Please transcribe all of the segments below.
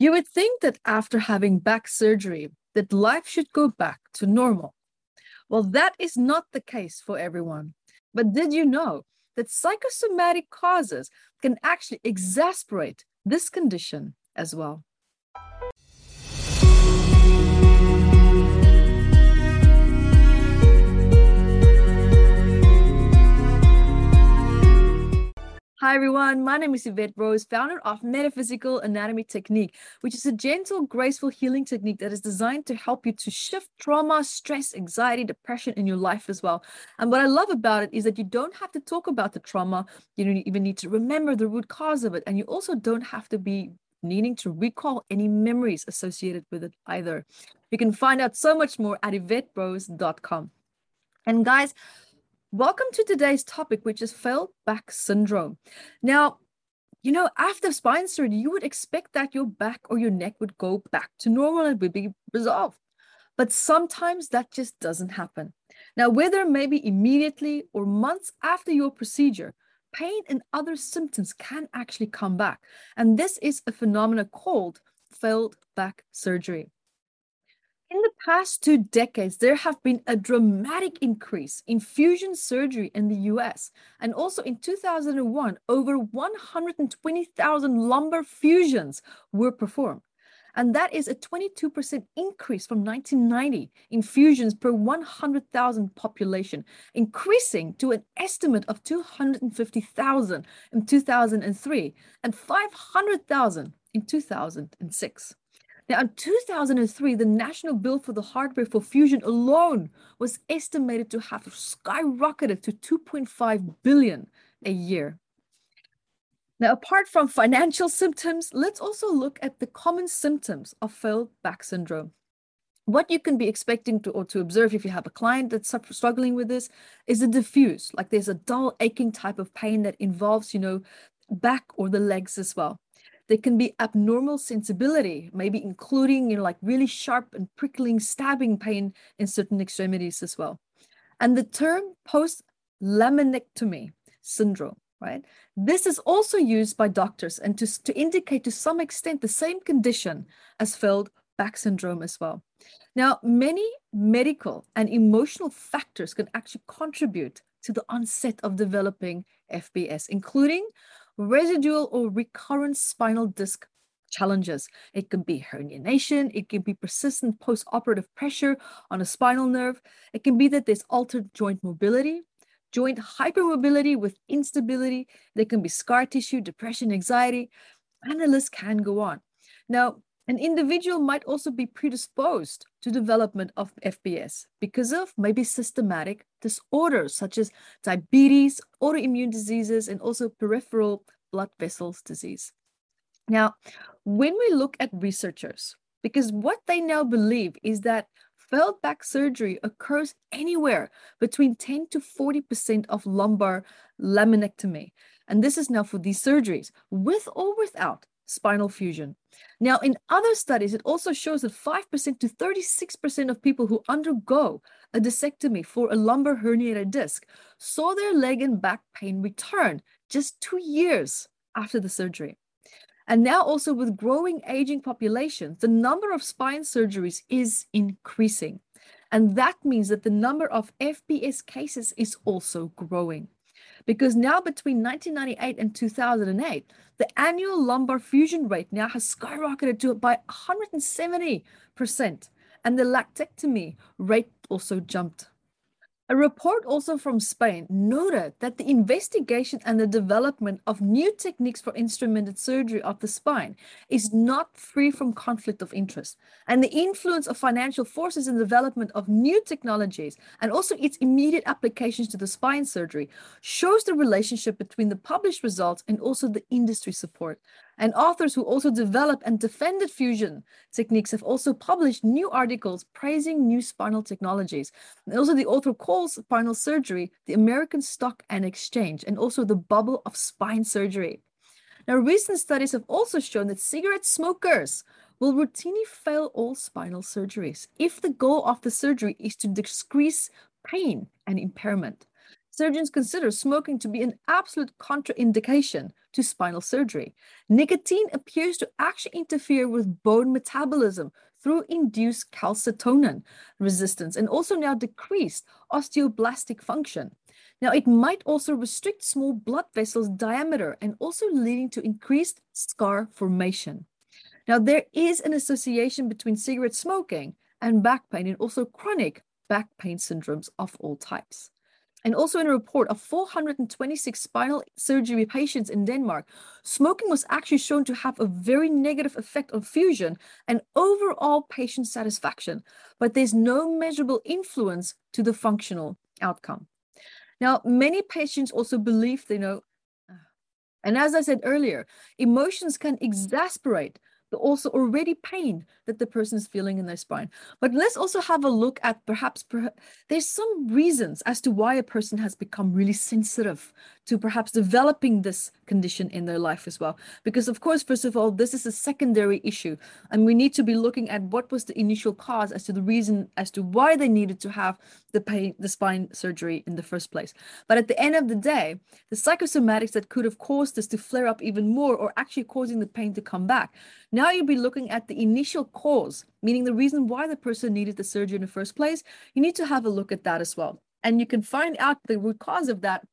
You would think that after having back surgery, that life should go back to normal. Well, that is not the case for everyone. But did you know that psychosomatic causes can actually exacerbate this condition as well? Hi everyone, my name is Yvette Rose, founder of Metaphysical Anatomy Technique, which is a gentle, graceful healing technique that is designed to help you to shift trauma, stress, anxiety, depression in your life as well. And what I love about it is that you don't have to talk about the trauma, you don't even need to remember the root cause of it, and you also don't have to be needing to recall any memories associated with it either. You can find out so much more at YvetteRose.com. And guys, Welcome to today's topic, which is failed back syndrome. Now, you know, after spine surgery, you would expect that your back or your neck would go back to normal and would be resolved. But sometimes that just doesn't happen. Now, whether maybe immediately or months after your procedure, pain and other symptoms can actually come back. And this is a phenomenon called failed back surgery. In the past two decades, there have been a dramatic increase in fusion surgery in the US. And also in 2001, over 120,000 lumbar fusions were performed. And that is a 22% increase from 1990 in fusions per 100,000 population, increasing to an estimate of 250,000 in 2003 and 500,000 in 2006. Now, in 2003, the national bill for the hardware for fusion alone was estimated to have skyrocketed to 2.5 billion a year. Now, apart from financial symptoms, let's also look at the common symptoms of failed back syndrome. What you can be expecting to or to observe if you have a client that's struggling with this is a diffuse, like there's a dull aching type of pain that involves, you know, back or the legs as well. There can be abnormal sensibility, maybe including you know, like really sharp and prickling stabbing pain in certain extremities as well. And the term post laminectomy syndrome, right? This is also used by doctors and to, to indicate to some extent the same condition as failed back syndrome as well. Now, many medical and emotional factors can actually contribute to the onset of developing FBS, including residual or recurrent spinal disc challenges. It can be herniation, it can be persistent post-operative pressure on a spinal nerve. It can be that there's altered joint mobility, joint hypermobility with instability. There can be scar tissue, depression, anxiety, and the list can go on. Now, an individual might also be predisposed to development of FBS because of maybe systematic disorders such as diabetes, autoimmune diseases, and also peripheral blood vessels disease. Now, when we look at researchers, because what they now believe is that failed back surgery occurs anywhere between 10 to 40% of lumbar laminectomy. And this is now for these surgeries, with or without spinal fusion. Now, in other studies, it also shows that 5% to 36% of people who undergo a discectomy for a lumbar herniated disc saw their leg and back pain return just two years after the surgery. And now, also with growing aging populations, the number of spine surgeries is increasing. And that means that the number of FBS cases is also growing because now between 1998 and 2008, the annual lumbar fusion rate now has skyrocketed to by 170%, and the laminectomy rate also jumped. A report also from Spain noted that the investigation and the development of new techniques for instrumented surgery of the spine is not free from conflict of interest. And the influence of financial forces in the development of new technologies and also its immediate applications to the spine surgery shows the relationship between the published results and also the industry support. And authors who also developed and defended fusion techniques have also published new articles praising new spinal technologies. And also, the author calls spinal surgery the American stock and exchange, and also the bubble of spine surgery. Now, recent studies have also shown that cigarette smokers will routinely fail all spinal surgeries if the goal of the surgery is to decrease pain and impairment. Surgeons consider smoking to be an absolute contraindication to spinal surgery. Nicotine appears to actually interfere with bone metabolism through induced calcitonin resistance and also now decreased osteoblastic function. Now, it might also restrict small blood vessels diameter and also leading to increased scar formation. Now, there is an association between cigarette smoking and back pain and also chronic back pain syndromes of all types. And also in a report of 426 spinal surgery patients in Denmark, smoking was actually shown to have a very negative effect on fusion and overall patient satisfaction, but there's no measurable influence to the functional outcome. Now, many patients also believe they know, and as I said earlier, emotions can exasperate also already pain that the person is feeling in their spine. But let's also have a look at perhaps, perhaps there's some reasons as to why a person has become really sensitive to perhaps developing this condition in their life as well. Because of course, first of all, this is a secondary issue, and we need to be looking at what was the initial cause as to the reason as to why they needed to have the pain, the spine surgery in the first place. But at the end of the day, the psychosomatics that could have caused this to flare up even more, or actually causing the pain to come back. Now you'll be looking at the initial cause, meaning the reason why the person needed the surgery in the first place. You need to have a look at that as well. And you can find out the root cause of that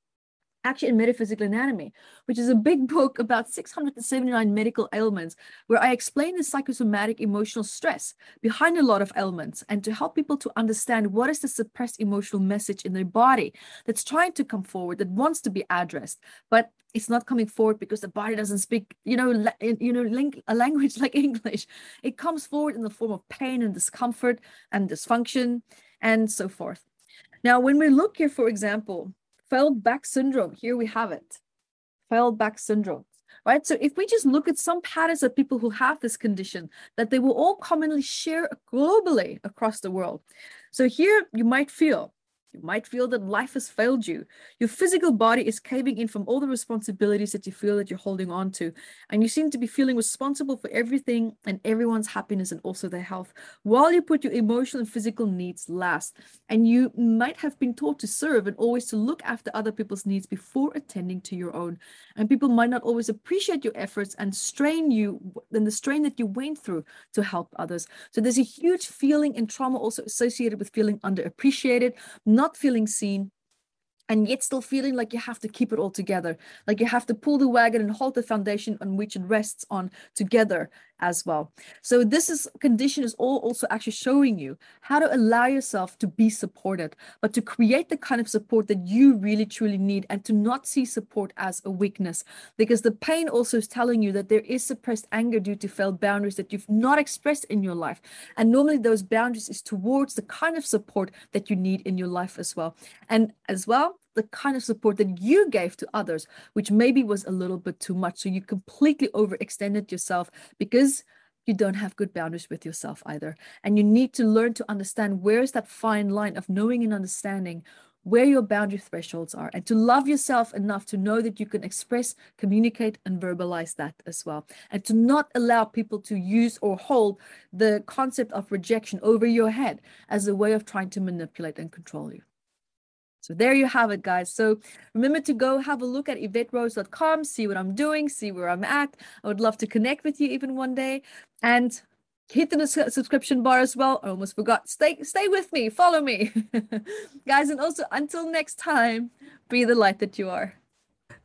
actually in Metaphysical Anatomy, which is a big book about 679 medical ailments, where I explain the psychosomatic emotional stress behind a lot of ailments and to help people to understand what is the suppressed emotional message in their body that's trying to come forward, that wants to be addressed, but it's not coming forward because the body doesn't speak, you know, you know, a language like English. It comes forward in the form of pain and discomfort and dysfunction and so forth. Now, when we look here, for example, failed back syndrome. Here we have it. Failed back syndrome. Right. So if we just look at some patterns of people who have this condition, that they will all commonly share globally across the world. So here you might feel you might feel that life has failed you. Your physical body is caving in from all the responsibilities that you feel that you're holding on to. And you seem to be feeling responsible for everything and everyone's happiness and also their health, while you put your emotional and physical needs last. And you might have been taught to serve and always to look after other people's needs before attending to your own. And people might not always appreciate your efforts and strain you and the strain that you went through to help others. So there's a huge feeling and trauma also associated with feeling underappreciated not feeling seen, and yet still feeling like you have to keep it all together, like you have to pull the wagon and hold the foundation on which it rests on together as well. So this is condition is all also actually showing you how to allow yourself to be supported, but to create the kind of support that you really truly need and to not see support as a weakness. Because the pain also is telling you that there is suppressed anger due to failed boundaries that you've not expressed in your life. And normally those boundaries is towards the kind of support that you need in your life as well. And as well, the kind of support that you gave to others, which maybe was a little bit too much. So you completely overextended yourself because you don't have good boundaries with yourself either. And you need to learn to understand where is that fine line of knowing and understanding where your boundary thresholds are and to love yourself enough to know that you can express, communicate, and verbalize that as well. And to not allow people to use or hold the concept of rejection over your head as a way of trying to manipulate and control you. So there you have it, guys. So remember to go have a look at yvetterose.com, see what I'm doing, see where I'm at. I would love to connect with you even one day. And hit the subscription bar as well. I almost forgot. Stay stay with me, follow me. guys, and also until next time, be the light that you are.